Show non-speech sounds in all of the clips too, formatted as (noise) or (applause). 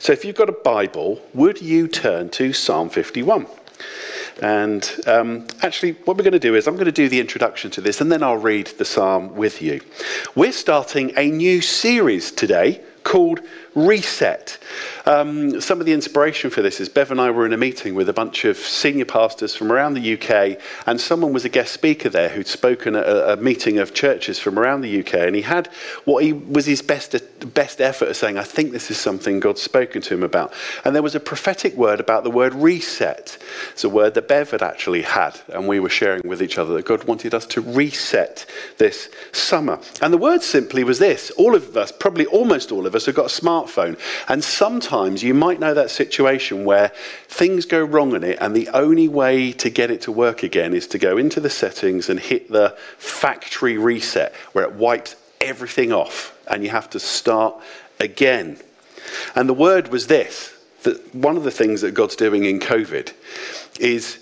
So if you've got a Bible, would you turn to Psalm 51? And um, actually, what we're going to do is I'm going to do the introduction to this and then I'll read the psalm with you. We're starting a new series today called Reset. Um, some of the inspiration for this is Bev and I were in a meeting with a bunch of senior pastors from around the UK, and someone was a guest speaker there who'd spoken at a, a meeting of churches from around the UK, and he had what he was his best best effort of saying, "I think this is something God's spoken to him about." And there was a prophetic word about the word reset. It's a word that Bev had actually had, and we were sharing with each other that God wanted us to reset this summer. And the word simply was this: all of us, probably almost all of us, have got a smartphone, and sometimes you might know that situation where things go wrong in it, and the only way to get it to work again is to go into the settings and hit the factory reset where it wipes everything off and you have to start again. And the word was this that one of the things that God's doing in COVID is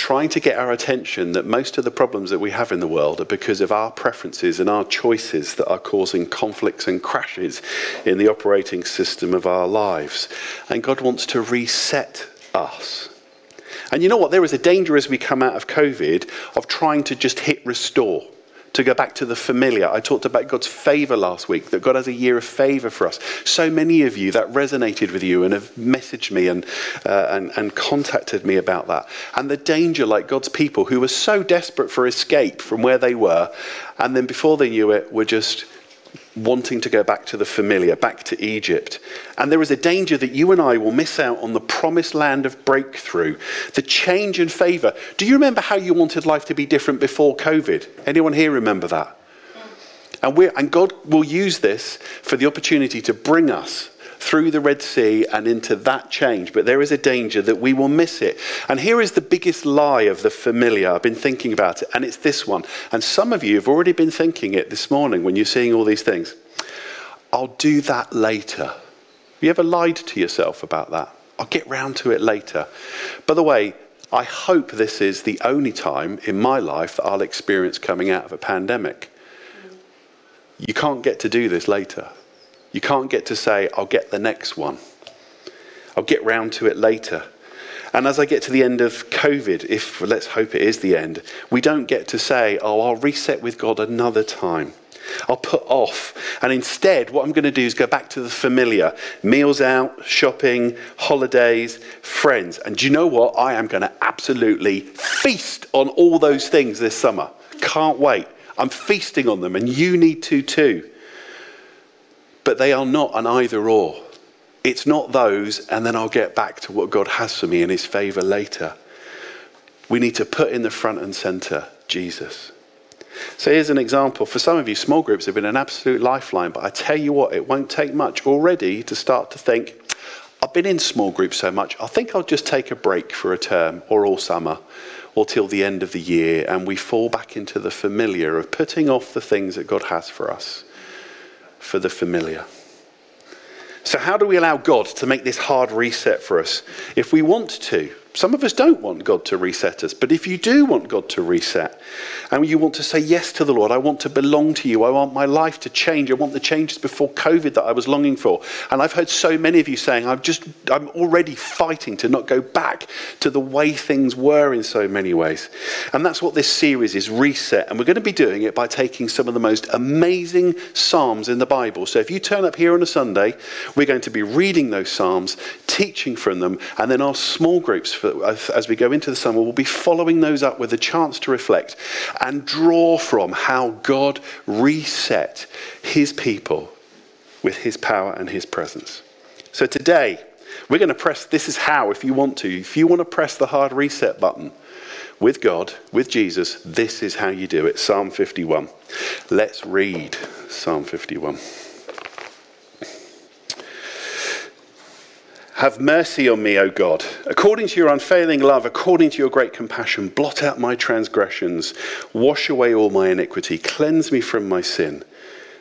trying to get our attention that most of the problems that we have in the world are because of our preferences and our choices that are causing conflicts and crashes in the operating system of our lives. And God wants to reset us. And you know what? There is a danger as we come out of COVID of trying to just hit restore to go back to the familiar. I talked about God's favor last week, that God has a year of favor for us. So many of you that resonated with you and have messaged me and, uh, and, and contacted me about that. And the danger, like God's people who were so desperate for escape from where they were, and then before they knew it, were just wanting to go back to the familiar, back to Egypt. And there is a danger that you and I will miss out on the promised land of breakthrough, the change and favor. Do you remember how you wanted life to be different before COVID? Anyone here remember that? And, and God will use this for the opportunity to bring us through the Red Sea and into that change. But there is a danger that we will miss it. And here is the biggest lie of the familiar. I've been thinking about it, and it's this one. And some of you have already been thinking it this morning when you're seeing all these things. I'll do that later. Have you ever lied to yourself about that? I'll get round to it later. By the way, I hope this is the only time in my life that I'll experience coming out of a pandemic. You can't get to do this later. You can't get to say, I'll get the next one. I'll get round to it later. And as I get to the end of COVID, if let's hope it is the end, we don't get to say, oh, I'll reset with God another time. I'll put off. And instead, what I'm going to do is go back to the familiar meals out, shopping, holidays, friends. And do you know what? I am going to absolutely feast on all those things this summer. Can't wait. I'm feasting on them, and you need to too. But they are not an either or. It's not those, and then I'll get back to what God has for me in His favor later. We need to put in the front and center Jesus. So here's an example. For some of you, small groups have been an absolute lifeline, but I tell you what, it won't take much already to start to think, I've been in small groups so much, I think I'll just take a break for a term or all summer or till the end of the year, and we fall back into the familiar of putting off the things that God has for us for the familiar. So, how do we allow God to make this hard reset for us? If we want to, some of us don't want God to reset us, but if you do want God to reset and you want to say yes to the Lord, I want to belong to you, I want my life to change, I want the changes before COVID that I was longing for. And I've heard so many of you saying, I'm just, I'm already fighting to not go back to the way things were in so many ways. And that's what this series is reset. And we're going to be doing it by taking some of the most amazing Psalms in the Bible. So if you turn up here on a Sunday, we're going to be reading those Psalms, teaching from them, and then our small groups as we go into the summer, we'll be following those up with a chance to reflect and draw from how God reset his people with his power and his presence. So today, we're going to press this is how, if you want to. If you want to press the hard reset button with God, with Jesus, this is how you do it. Psalm 51. Let's read Psalm 51. Have mercy on me, O God. According to your unfailing love, according to your great compassion, blot out my transgressions, wash away all my iniquity, cleanse me from my sin.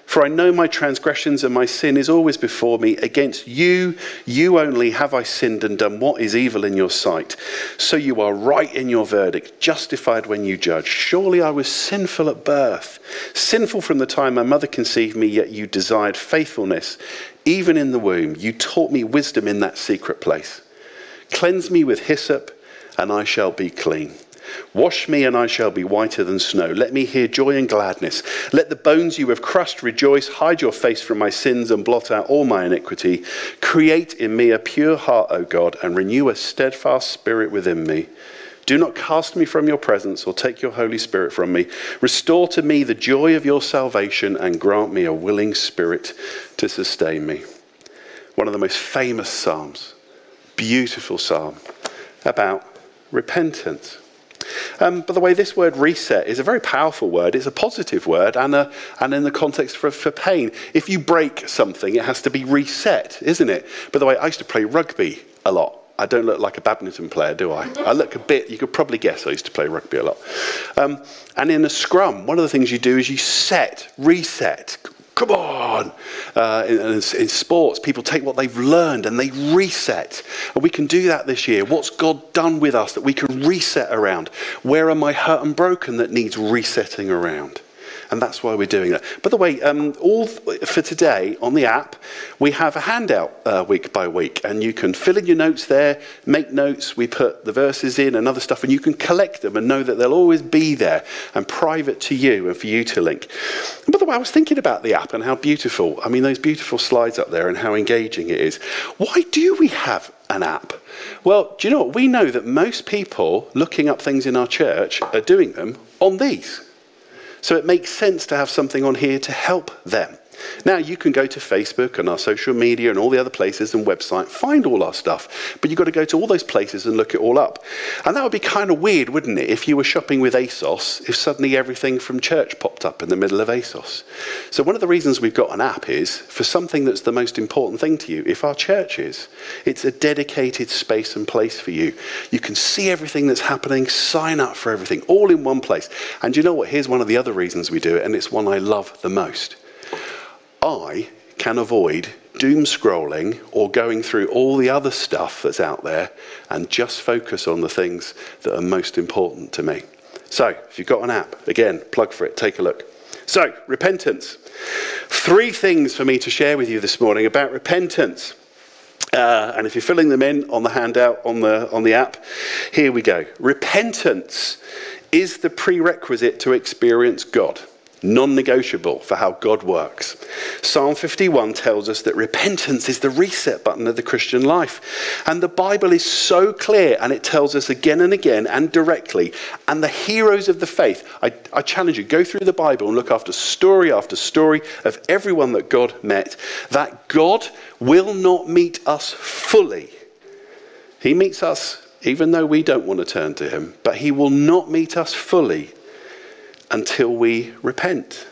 For I know my transgressions and my sin is always before me. Against you, you only have I sinned and done what is evil in your sight. So you are right in your verdict, justified when you judge. Surely I was sinful at birth, sinful from the time my mother conceived me, yet you desired faithfulness even in the womb. You taught me wisdom in that secret place. Cleanse me with hyssop, and I shall be clean. Wash me, and I shall be whiter than snow. Let me hear joy and gladness. Let the bones you have crushed rejoice. Hide your face from my sins and blot out all my iniquity. Create in me a pure heart, O God, and renew a steadfast spirit within me. Do not cast me from your presence or take your Holy Spirit from me. Restore to me the joy of your salvation and grant me a willing spirit to sustain me. One of the most famous Psalms, beautiful Psalm about repentance. Um, by the way, this word reset is a very powerful word. It's a positive word, and, a, and in the context for, for pain. If you break something, it has to be reset, isn't it? By the way, I used to play rugby a lot. I don't look like a badminton player, do I? I look a bit, you could probably guess I used to play rugby a lot. Um, and in a scrum, one of the things you do is you set, reset, come on. Uh, in, in, in, sports, people take what they've learned and they reset. And we can do that this year. What's God done with us that we can reset around? Where am I hurt and broken that needs resetting around? And that's why we're doing that. By the way, um, all for today on the app, we have a handout uh, week by week, and you can fill in your notes there, make notes. We put the verses in and other stuff, and you can collect them and know that they'll always be there and private to you and for you to link. And by the way, I was thinking about the app and how beautiful. I mean, those beautiful slides up there and how engaging it is. Why do we have an app? Well, do you know what? We know that most people looking up things in our church are doing them on these. So it makes sense to have something on here to help them. Now, you can go to Facebook and our social media and all the other places and website, find all our stuff, but you've got to go to all those places and look it all up. And that would be kind of weird, wouldn't it, if you were shopping with ASOS, if suddenly everything from church popped up in the middle of ASOS. So, one of the reasons we've got an app is for something that's the most important thing to you, if our church is, it's a dedicated space and place for you. You can see everything that's happening, sign up for everything, all in one place. And you know what? Here's one of the other reasons we do it, and it's one I love the most. I can avoid doom scrolling or going through all the other stuff that's out there and just focus on the things that are most important to me. So, if you've got an app, again, plug for it, take a look. So, repentance. Three things for me to share with you this morning about repentance. Uh, and if you're filling them in on the handout on the, on the app, here we go. Repentance is the prerequisite to experience God non negotiable for how God works. Psalm 51 tells us that repentance is the reset button of the Christian life. And the Bible is so clear and it tells us again and again and directly. And the heroes of the faith, I, I challenge you, go through the Bible and look after story after story of everyone that God met, that God will not meet us fully. He meets us even though we don't want to turn to Him, but He will not meet us fully until we repent.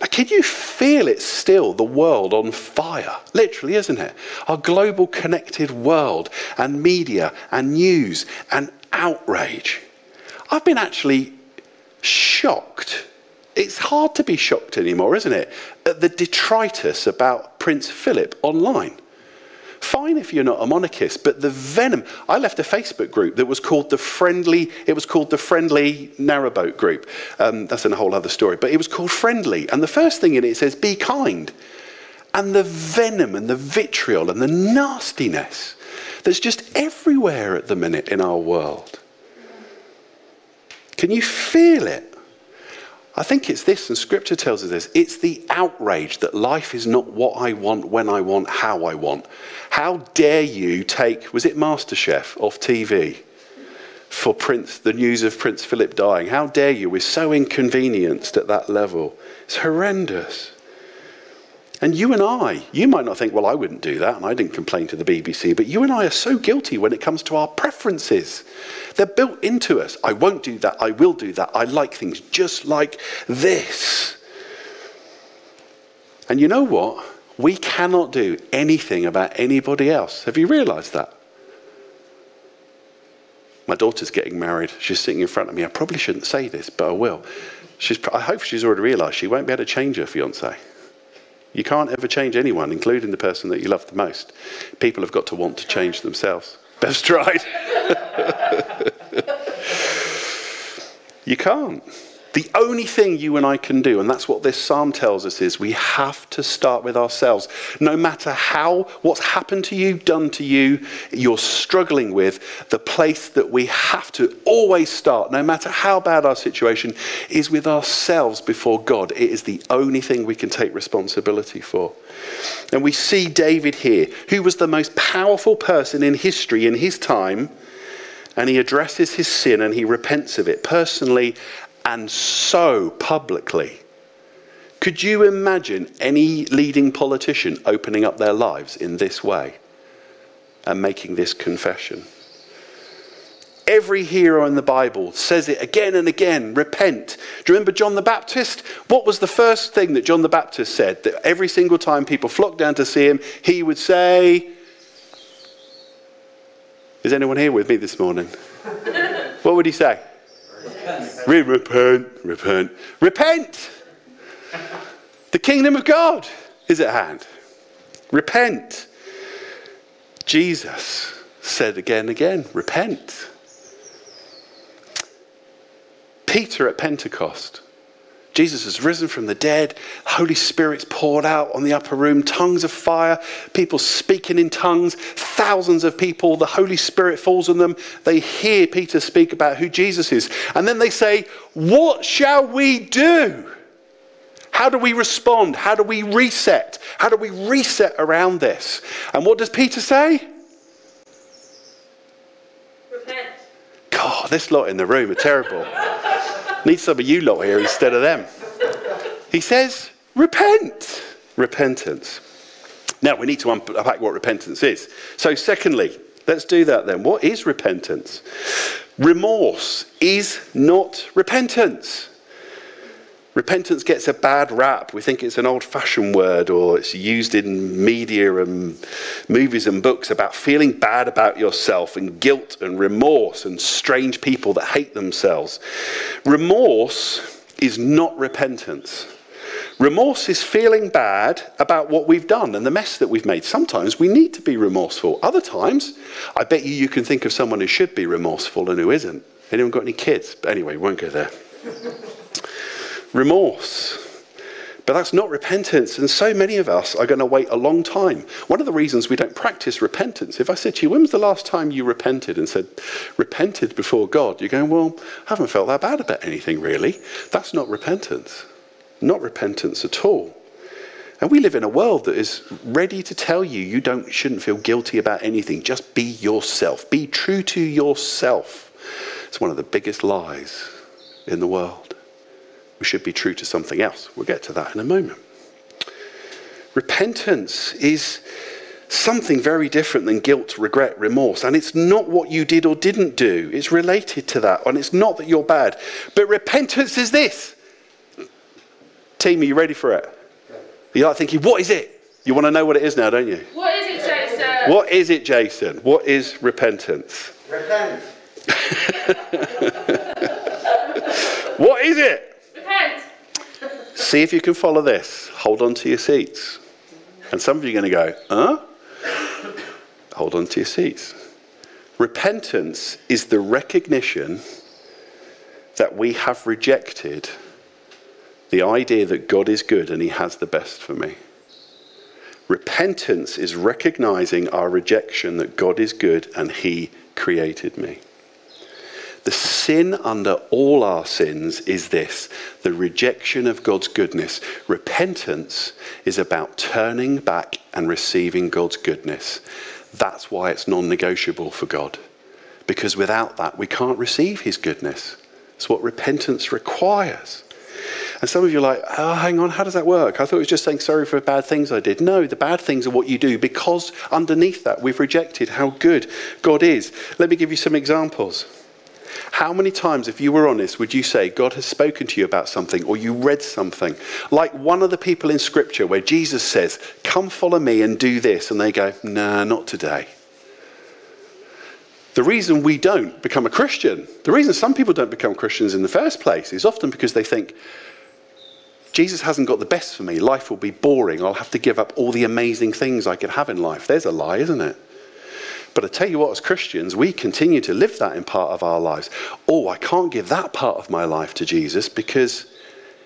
Now, can you feel it still, the world on fire? Literally, isn't it? Our global connected world and media and news and outrage. I've been actually shocked. It's hard to be shocked anymore, isn't it? At the detritus about Prince Philip online. Fine if you're not a monarchist, but the venom. I left a Facebook group that was called the Friendly. It was called the Friendly Narrowboat Group. Um, that's a whole other story, but it was called Friendly. And the first thing in it says, "Be kind." And the venom and the vitriol and the nastiness that's just everywhere at the minute in our world. Can you feel it? I think it's this, and scripture tells us this it's the outrage that life is not what I want, when I want, how I want. How dare you take, was it MasterChef off TV for Prince, the news of Prince Philip dying? How dare you? We're so inconvenienced at that level. It's horrendous. And you and I, you might not think, well, I wouldn't do that, and I didn't complain to the BBC, but you and I are so guilty when it comes to our preferences. They're built into us. I won't do that, I will do that. I like things just like this. And you know what? We cannot do anything about anybody else. Have you realized that? My daughter's getting married. She's sitting in front of me. I probably shouldn't say this, but I will. She's, I hope she's already realized she won't be able to change her fiance. You can't ever change anyone, including the person that you love the most. People have got to want to change themselves. Best (laughs) tried. (laughs) you can't. The only thing you and I can do, and that's what this psalm tells us, is we have to start with ourselves. No matter how, what's happened to you, done to you, you're struggling with, the place that we have to always start, no matter how bad our situation, is with ourselves before God. It is the only thing we can take responsibility for. And we see David here, who was the most powerful person in history in his time, and he addresses his sin and he repents of it personally and so publicly. Could you imagine any leading politician opening up their lives in this way and making this confession? Every hero in the Bible says it again and again repent. Do you remember John the Baptist? What was the first thing that John the Baptist said? That every single time people flocked down to see him, he would say, Is anyone here with me this morning? (laughs) what would he say? Repent. repent, repent, repent. The kingdom of God is at hand. Repent. Jesus said again and again, repent. Peter at Pentecost. Jesus has risen from the dead. Holy Spirit's poured out on the upper room, tongues of fire, people speaking in tongues, thousands of people. The Holy Spirit falls on them. They hear Peter speak about who Jesus is. And then they say, What shall we do? How do we respond? How do we reset? How do we reset around this? And what does Peter say? Repent. God, this lot in the room are terrible. (laughs) Need some of you lot here instead of them. He says, repent. Repentance. Now, we need to unpack what repentance is. So, secondly, let's do that then. What is repentance? Remorse is not repentance. Repentance gets a bad rap. We think it's an old fashioned word or it's used in media and movies and books about feeling bad about yourself and guilt and remorse and strange people that hate themselves. Remorse is not repentance. Remorse is feeling bad about what we've done and the mess that we've made. Sometimes we need to be remorseful. Other times, I bet you you can think of someone who should be remorseful and who isn't. Anyone got any kids? But anyway, we won't go there remorse. But that's not repentance. And so many of us are going to wait a long time. One of the reasons we don't practice repentance, if I said to you, when was the last time you repented and said, repented before God? You're going, well, I haven't felt that bad about anything really. That's not repentance. Not repentance at all. And we live in a world that is ready to tell you you don't, shouldn't feel guilty about anything. Just be yourself. Be true to yourself. It's one of the biggest lies in the world we should be true to something else. We'll get to that in a moment. Repentance is something very different than guilt, regret, remorse. And it's not what you did or didn't do, it's related to that. And it's not that you're bad. But repentance is this. Team, are you ready for it? You're like thinking, what is it? You want to know what it is now, don't you? What is it, Jason? What is it, Jason? What is repentance? Repent. (laughs) what is it? See if you can follow this. Hold on to your seats. And some of you are going to go, huh? Hold on to your seats. Repentance is the recognition that we have rejected the idea that God is good and He has the best for me. Repentance is recognizing our rejection that God is good and He created me. The sin under all our sins is this the rejection of God's goodness. Repentance is about turning back and receiving God's goodness. That's why it's non negotiable for God. Because without that, we can't receive His goodness. It's what repentance requires. And some of you are like, oh, hang on, how does that work? I thought it was just saying sorry for bad things I did. No, the bad things are what you do because underneath that, we've rejected how good God is. Let me give you some examples. How many times, if you were honest, would you say God has spoken to you about something or you read something? Like one of the people in Scripture where Jesus says, Come follow me and do this. And they go, Nah, not today. The reason we don't become a Christian, the reason some people don't become Christians in the first place is often because they think, Jesus hasn't got the best for me. Life will be boring. I'll have to give up all the amazing things I could have in life. There's a lie, isn't it? But I tell you what, as Christians, we continue to live that in part of our lives. Oh, I can't give that part of my life to Jesus because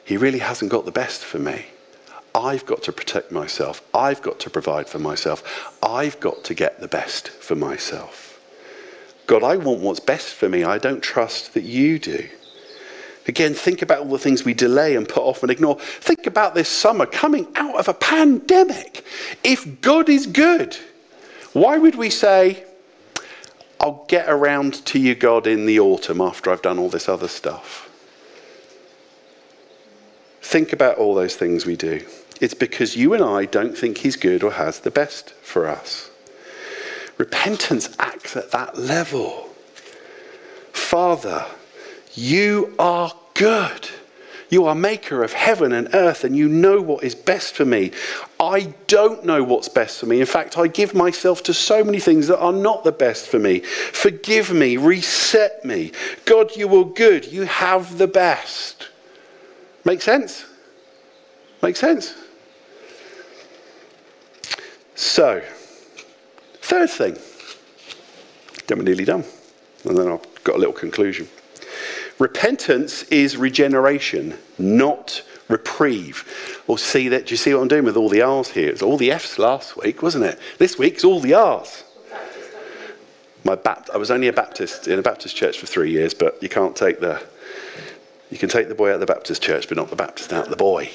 he really hasn't got the best for me. I've got to protect myself. I've got to provide for myself. I've got to get the best for myself. God, I want what's best for me. I don't trust that you do. Again, think about all the things we delay and put off and ignore. Think about this summer coming out of a pandemic. If God is good, why would we say, I'll get around to you, God, in the autumn after I've done all this other stuff? Think about all those things we do. It's because you and I don't think He's good or has the best for us. Repentance acts at that level. Father, you are good. You are maker of heaven and earth, and you know what is best for me. I don't know what's best for me. In fact, I give myself to so many things that are not the best for me. Forgive me, reset me. God, you are good. You have the best. Make sense? Make sense? So, third thing. Then we're nearly done. And then I've got a little conclusion. Repentance is regeneration, not reprieve. Well, see that? Do you see what I'm doing with all the R's here? It's all the F's last week, wasn't it? This week's all the R's. My Bapt- I was only a Baptist in a Baptist church for three years, but you can't take the you can take the boy out of the Baptist church, but not the Baptist out of the boy.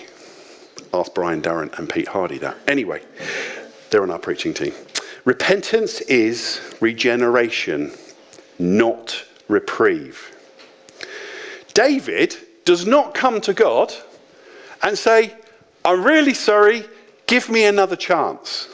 Ask Brian Durrant and Pete Hardy that. Anyway, they're on our preaching team. Repentance is regeneration, not reprieve. David does not come to God and say, I'm really sorry, give me another chance.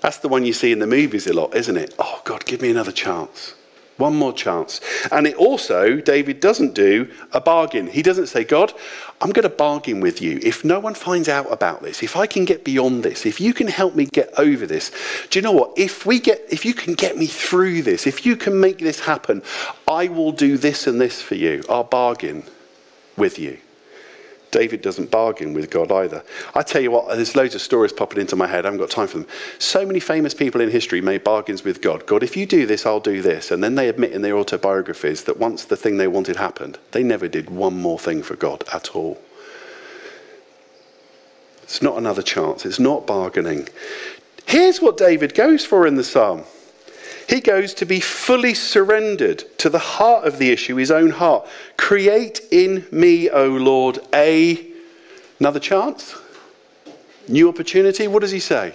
That's the one you see in the movies a lot, isn't it? Oh, God, give me another chance. One more chance. And it also, David doesn't do a bargain. He doesn't say, God, I'm going to bargain with you. If no one finds out about this, if I can get beyond this, if you can help me get over this, do you know what? If we get, if you can get me through this, if you can make this happen, I will do this and this for you. I'll bargain with you. David doesn't bargain with God either. I tell you what, there's loads of stories popping into my head. I haven't got time for them. So many famous people in history made bargains with God. God, if you do this, I'll do this. And then they admit in their autobiographies that once the thing they wanted happened, they never did one more thing for God at all. It's not another chance. It's not bargaining. Here's what David goes for in the psalm. He goes to be fully surrendered to the heart of the issue, his own heart. Create in me, O Lord, a another chance, new opportunity. What does he say?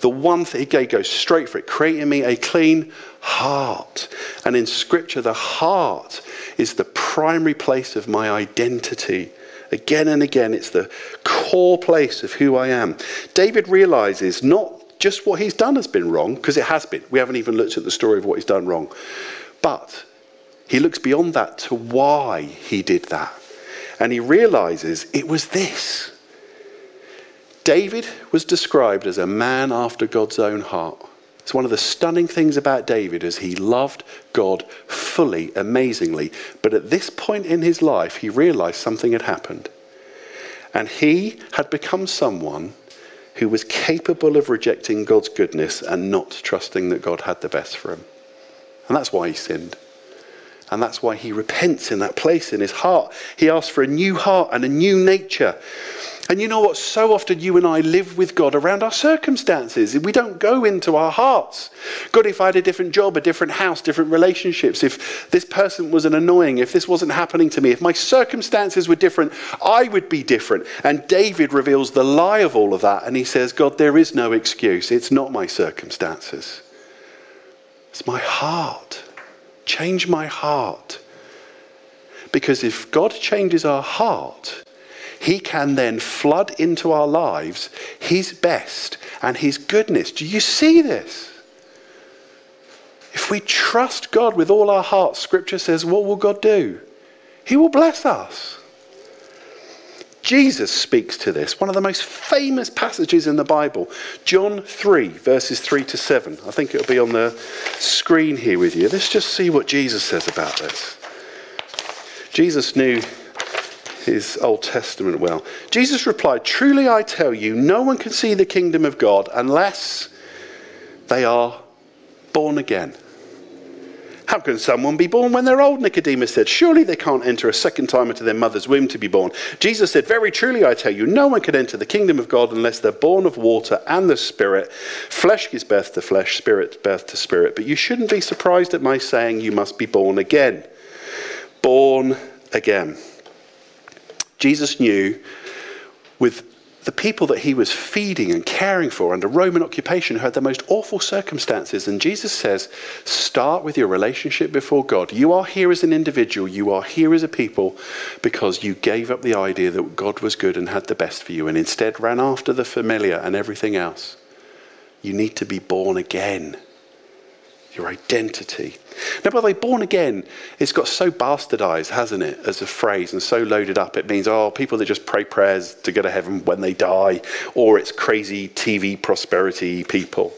The one thing he goes straight for it. Create in me a clean heart. And in Scripture, the heart is the primary place of my identity. Again and again, it's the core place of who I am. David realizes not just what he's done has been wrong, because it has been. We haven't even looked at the story of what he's done wrong. But he looks beyond that to why he did that. And he realizes it was this. David was described as a man after God's own heart. It's one of the stunning things about David is he loved God fully, amazingly. But at this point in his life, he realized something had happened. And he had become someone who was capable of rejecting God's goodness and not trusting that God had the best for him. And that's why he sinned. And that's why he repents in that place in his heart. He asks for a new heart and a new nature. And you know what? So often you and I live with God around our circumstances. We don't go into our hearts. God, if I had a different job, a different house, different relationships, if this person was an annoying, if this wasn't happening to me, if my circumstances were different, I would be different. And David reveals the lie of all of that. And he says, God, there is no excuse. It's not my circumstances, it's my heart. Change my heart. Because if God changes our heart, he can then flood into our lives His best and His goodness. Do you see this? If we trust God with all our hearts, Scripture says, what will God do? He will bless us. Jesus speaks to this, one of the most famous passages in the Bible, John 3, verses 3 to 7. I think it'll be on the screen here with you. Let's just see what Jesus says about this. Jesus knew his Old Testament well. Jesus replied, Truly I tell you, no one can see the kingdom of God unless They are born again. How can someone be born when they're old? Nicodemus said. Surely they can't enter a second time into their mother's womb to be born. Jesus said, Very truly I tell you, no one can enter the kingdom of God unless they're born of water and the Spirit. Flesh gives birth to flesh, spirit birth to spirit. But you shouldn't be surprised at my saying you must be born again. Born again. Jesus knew with the people that he was feeding and caring for under Roman occupation who had the most awful circumstances. And Jesus says, start with your relationship before God. You are here as an individual, you are here as a people because you gave up the idea that God was good and had the best for you and instead ran after the familiar and everything else. You need to be born again your identity. Now, by the way, born again, it's got so bastardized, hasn't it, as a phrase, and so loaded up. It means, oh, people that just pray prayers to go to heaven when they die, or it's crazy TV prosperity people.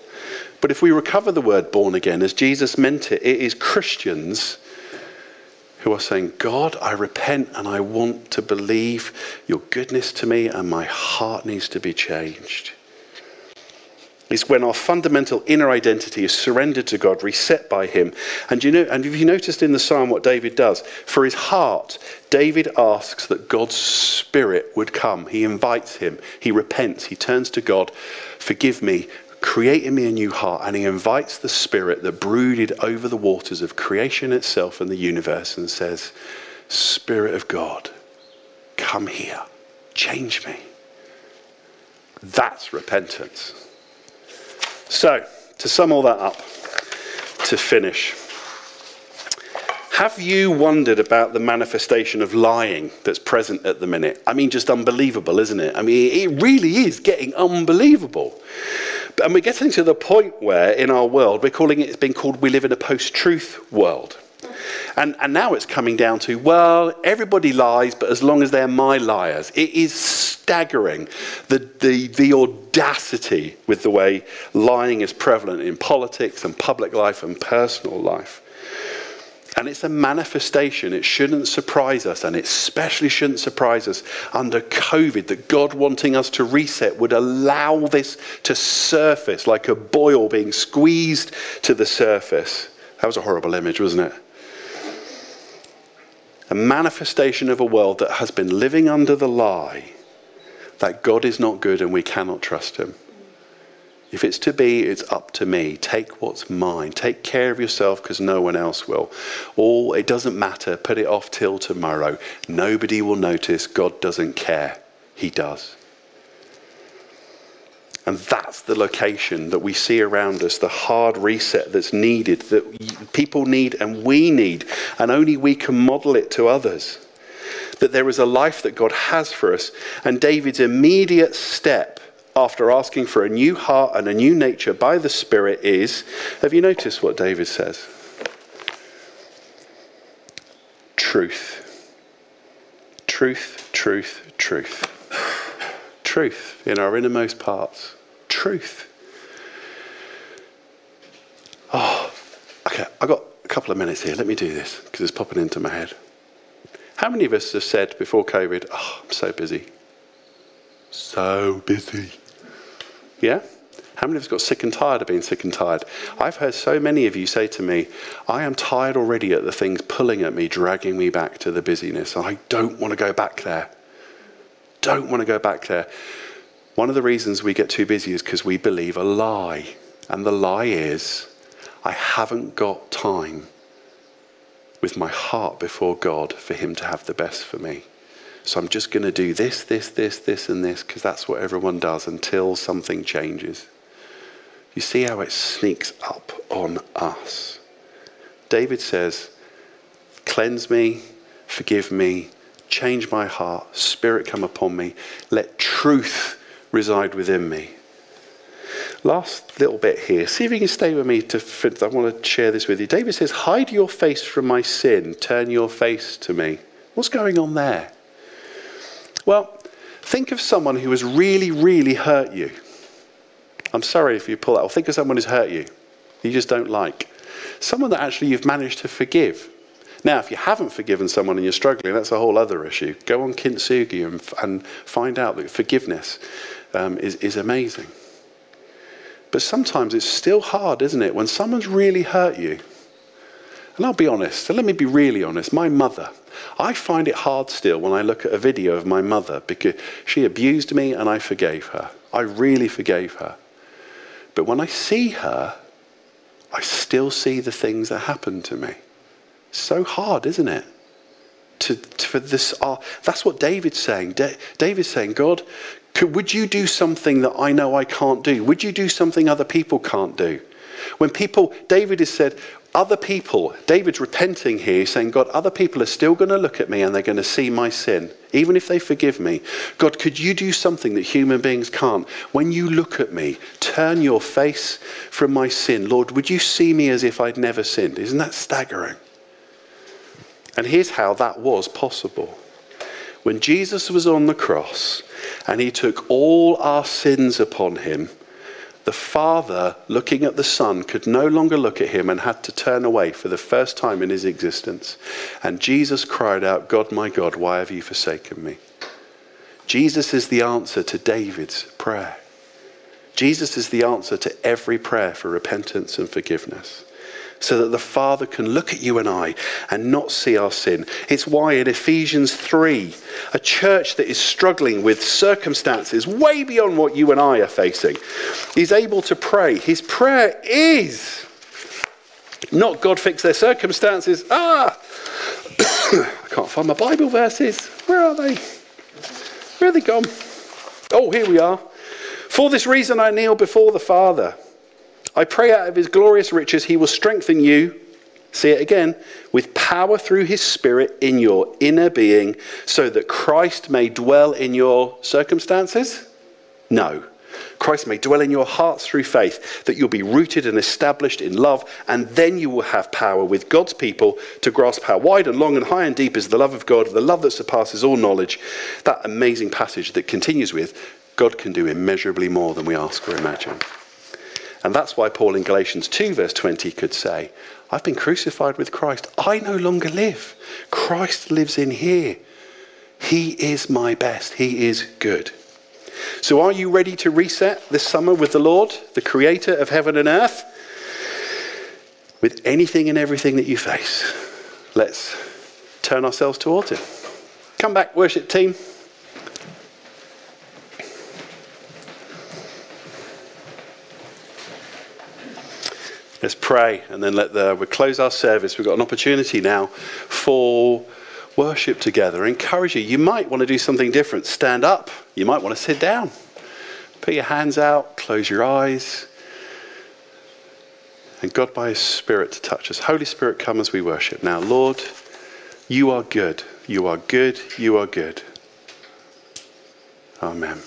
But if we recover the word born again as Jesus meant it, it is Christians who are saying, God, I repent and I want to believe your goodness to me, and my heart needs to be changed is when our fundamental inner identity is surrendered to God, reset by Him. And you know, and have you noticed in the psalm what David does? For his heart, David asks that God's Spirit would come. He invites Him. He repents. He turns to God. Forgive me. Create in me a new heart. And he invites the Spirit that brooded over the waters of creation itself and the universe and says, Spirit of God, come here. Change me. That's repentance. So, to sum all that up, to finish, have you wondered about the manifestation of lying that's present at the minute? I mean, just unbelievable, isn't it? I mean, it really is getting unbelievable. And we're getting to the point where, in our world, we're calling it, it's been called, we live in a post truth world. And, and now it's coming down to, well, everybody lies, but as long as they're my liars. It is staggering the, the, the audacity with the way lying is prevalent in politics and public life and personal life. And it's a manifestation. It shouldn't surprise us, and it especially shouldn't surprise us under COVID that God wanting us to reset would allow this to surface like a boil being squeezed to the surface. That was a horrible image, wasn't it? a manifestation of a world that has been living under the lie that God is not good and we cannot trust him. If it's to be, it's up to me. Take what's mine. Take care of yourself because no one else will. All it doesn't matter. Put it off till tomorrow. Nobody will notice. God doesn't care. He does. And that's the location that we see around us, the hard reset that's needed, that people need and we need, and only we can model it to others. That there is a life that God has for us. And David's immediate step after asking for a new heart and a new nature by the Spirit is have you noticed what David says? Truth. Truth, truth, truth truth in our innermost parts. Truth. Oh, okay, I've got a couple of minutes here. Let me do this because it's popping into my head. How many of us have said before COVID, oh, I'm so busy? So busy. Yeah? How many of us got sick and tired of being sick and tired? I've heard so many of you say to me, I am tired already at the things pulling at me, dragging me back to the busyness. I don't want to go back there don't want to go back there. One of the reasons we get too busy is because we believe a lie. And the lie is, I haven't got time with my heart before God for Him to have the best for me. So I'm just going to do this, this, this, this, and this because that's what everyone does until something changes. You see how it sneaks up on us. David says, Cleanse me, forgive me, Change my heart. Spirit, come upon me. Let truth reside within me. Last little bit here. See if you can stay with me to I want to share this with you. David says, Hide your face from my sin, turn your face to me. What's going on there? Well, think of someone who has really, really hurt you. I'm sorry if you pull that. Think of someone who's hurt you, you just don't like. Someone that actually you've managed to forgive. Now, if you haven't forgiven someone and you're struggling, that's a whole other issue. Go on Kintsugi and, and find out that forgiveness um, is, is amazing. But sometimes it's still hard, isn't it? When someone's really hurt you. And I'll be honest, so let me be really honest. My mother, I find it hard still when I look at a video of my mother because she abused me and I forgave her. I really forgave her. But when I see her, I still see the things that happened to me. So hard, isn't it? To, to for this, uh, that's what David's saying. Da- David's saying, God, could, would you do something that I know I can't do? Would you do something other people can't do? When people, David has said, other people, David's repenting here, saying, God, other people are still going to look at me and they're going to see my sin, even if they forgive me. God, could you do something that human beings can't? When you look at me, turn your face from my sin. Lord, would you see me as if I'd never sinned? Isn't that staggering? And here's how that was possible. When Jesus was on the cross and he took all our sins upon him, the Father, looking at the Son, could no longer look at him and had to turn away for the first time in his existence. And Jesus cried out, God, my God, why have you forsaken me? Jesus is the answer to David's prayer. Jesus is the answer to every prayer for repentance and forgiveness so that the Father can look at you and I and not see our sin. It's why in Ephesians 3, a church that is struggling with circumstances way beyond what you and I are facing is able to pray. His prayer is not God fix their circumstances. Ah, (coughs) I can't find my Bible verses. Where are they? Where are they gone? Oh, here we are. For this reason I kneel before the Father I pray out of his glorious riches he will strengthen you, see it again, with power through his spirit in your inner being, so that Christ may dwell in your circumstances? No. Christ may dwell in your hearts through faith, that you'll be rooted and established in love, and then you will have power with God's people to grasp how wide and long and high and deep is the love of God, the love that surpasses all knowledge. That amazing passage that continues with God can do immeasurably more than we ask or imagine. And that's why Paul in Galatians 2, verse 20, could say, I've been crucified with Christ. I no longer live. Christ lives in here. He is my best. He is good. So, are you ready to reset this summer with the Lord, the creator of heaven and earth? With anything and everything that you face, let's turn ourselves towards Him. Come back, worship team. Pray and then let the, we close our service. We've got an opportunity now for worship together. Encourage you. You might want to do something different. Stand up. You might want to sit down. Put your hands out. Close your eyes. And God, by His Spirit, to touch us. Holy Spirit, come as we worship. Now, Lord, you are good. You are good. You are good. Amen.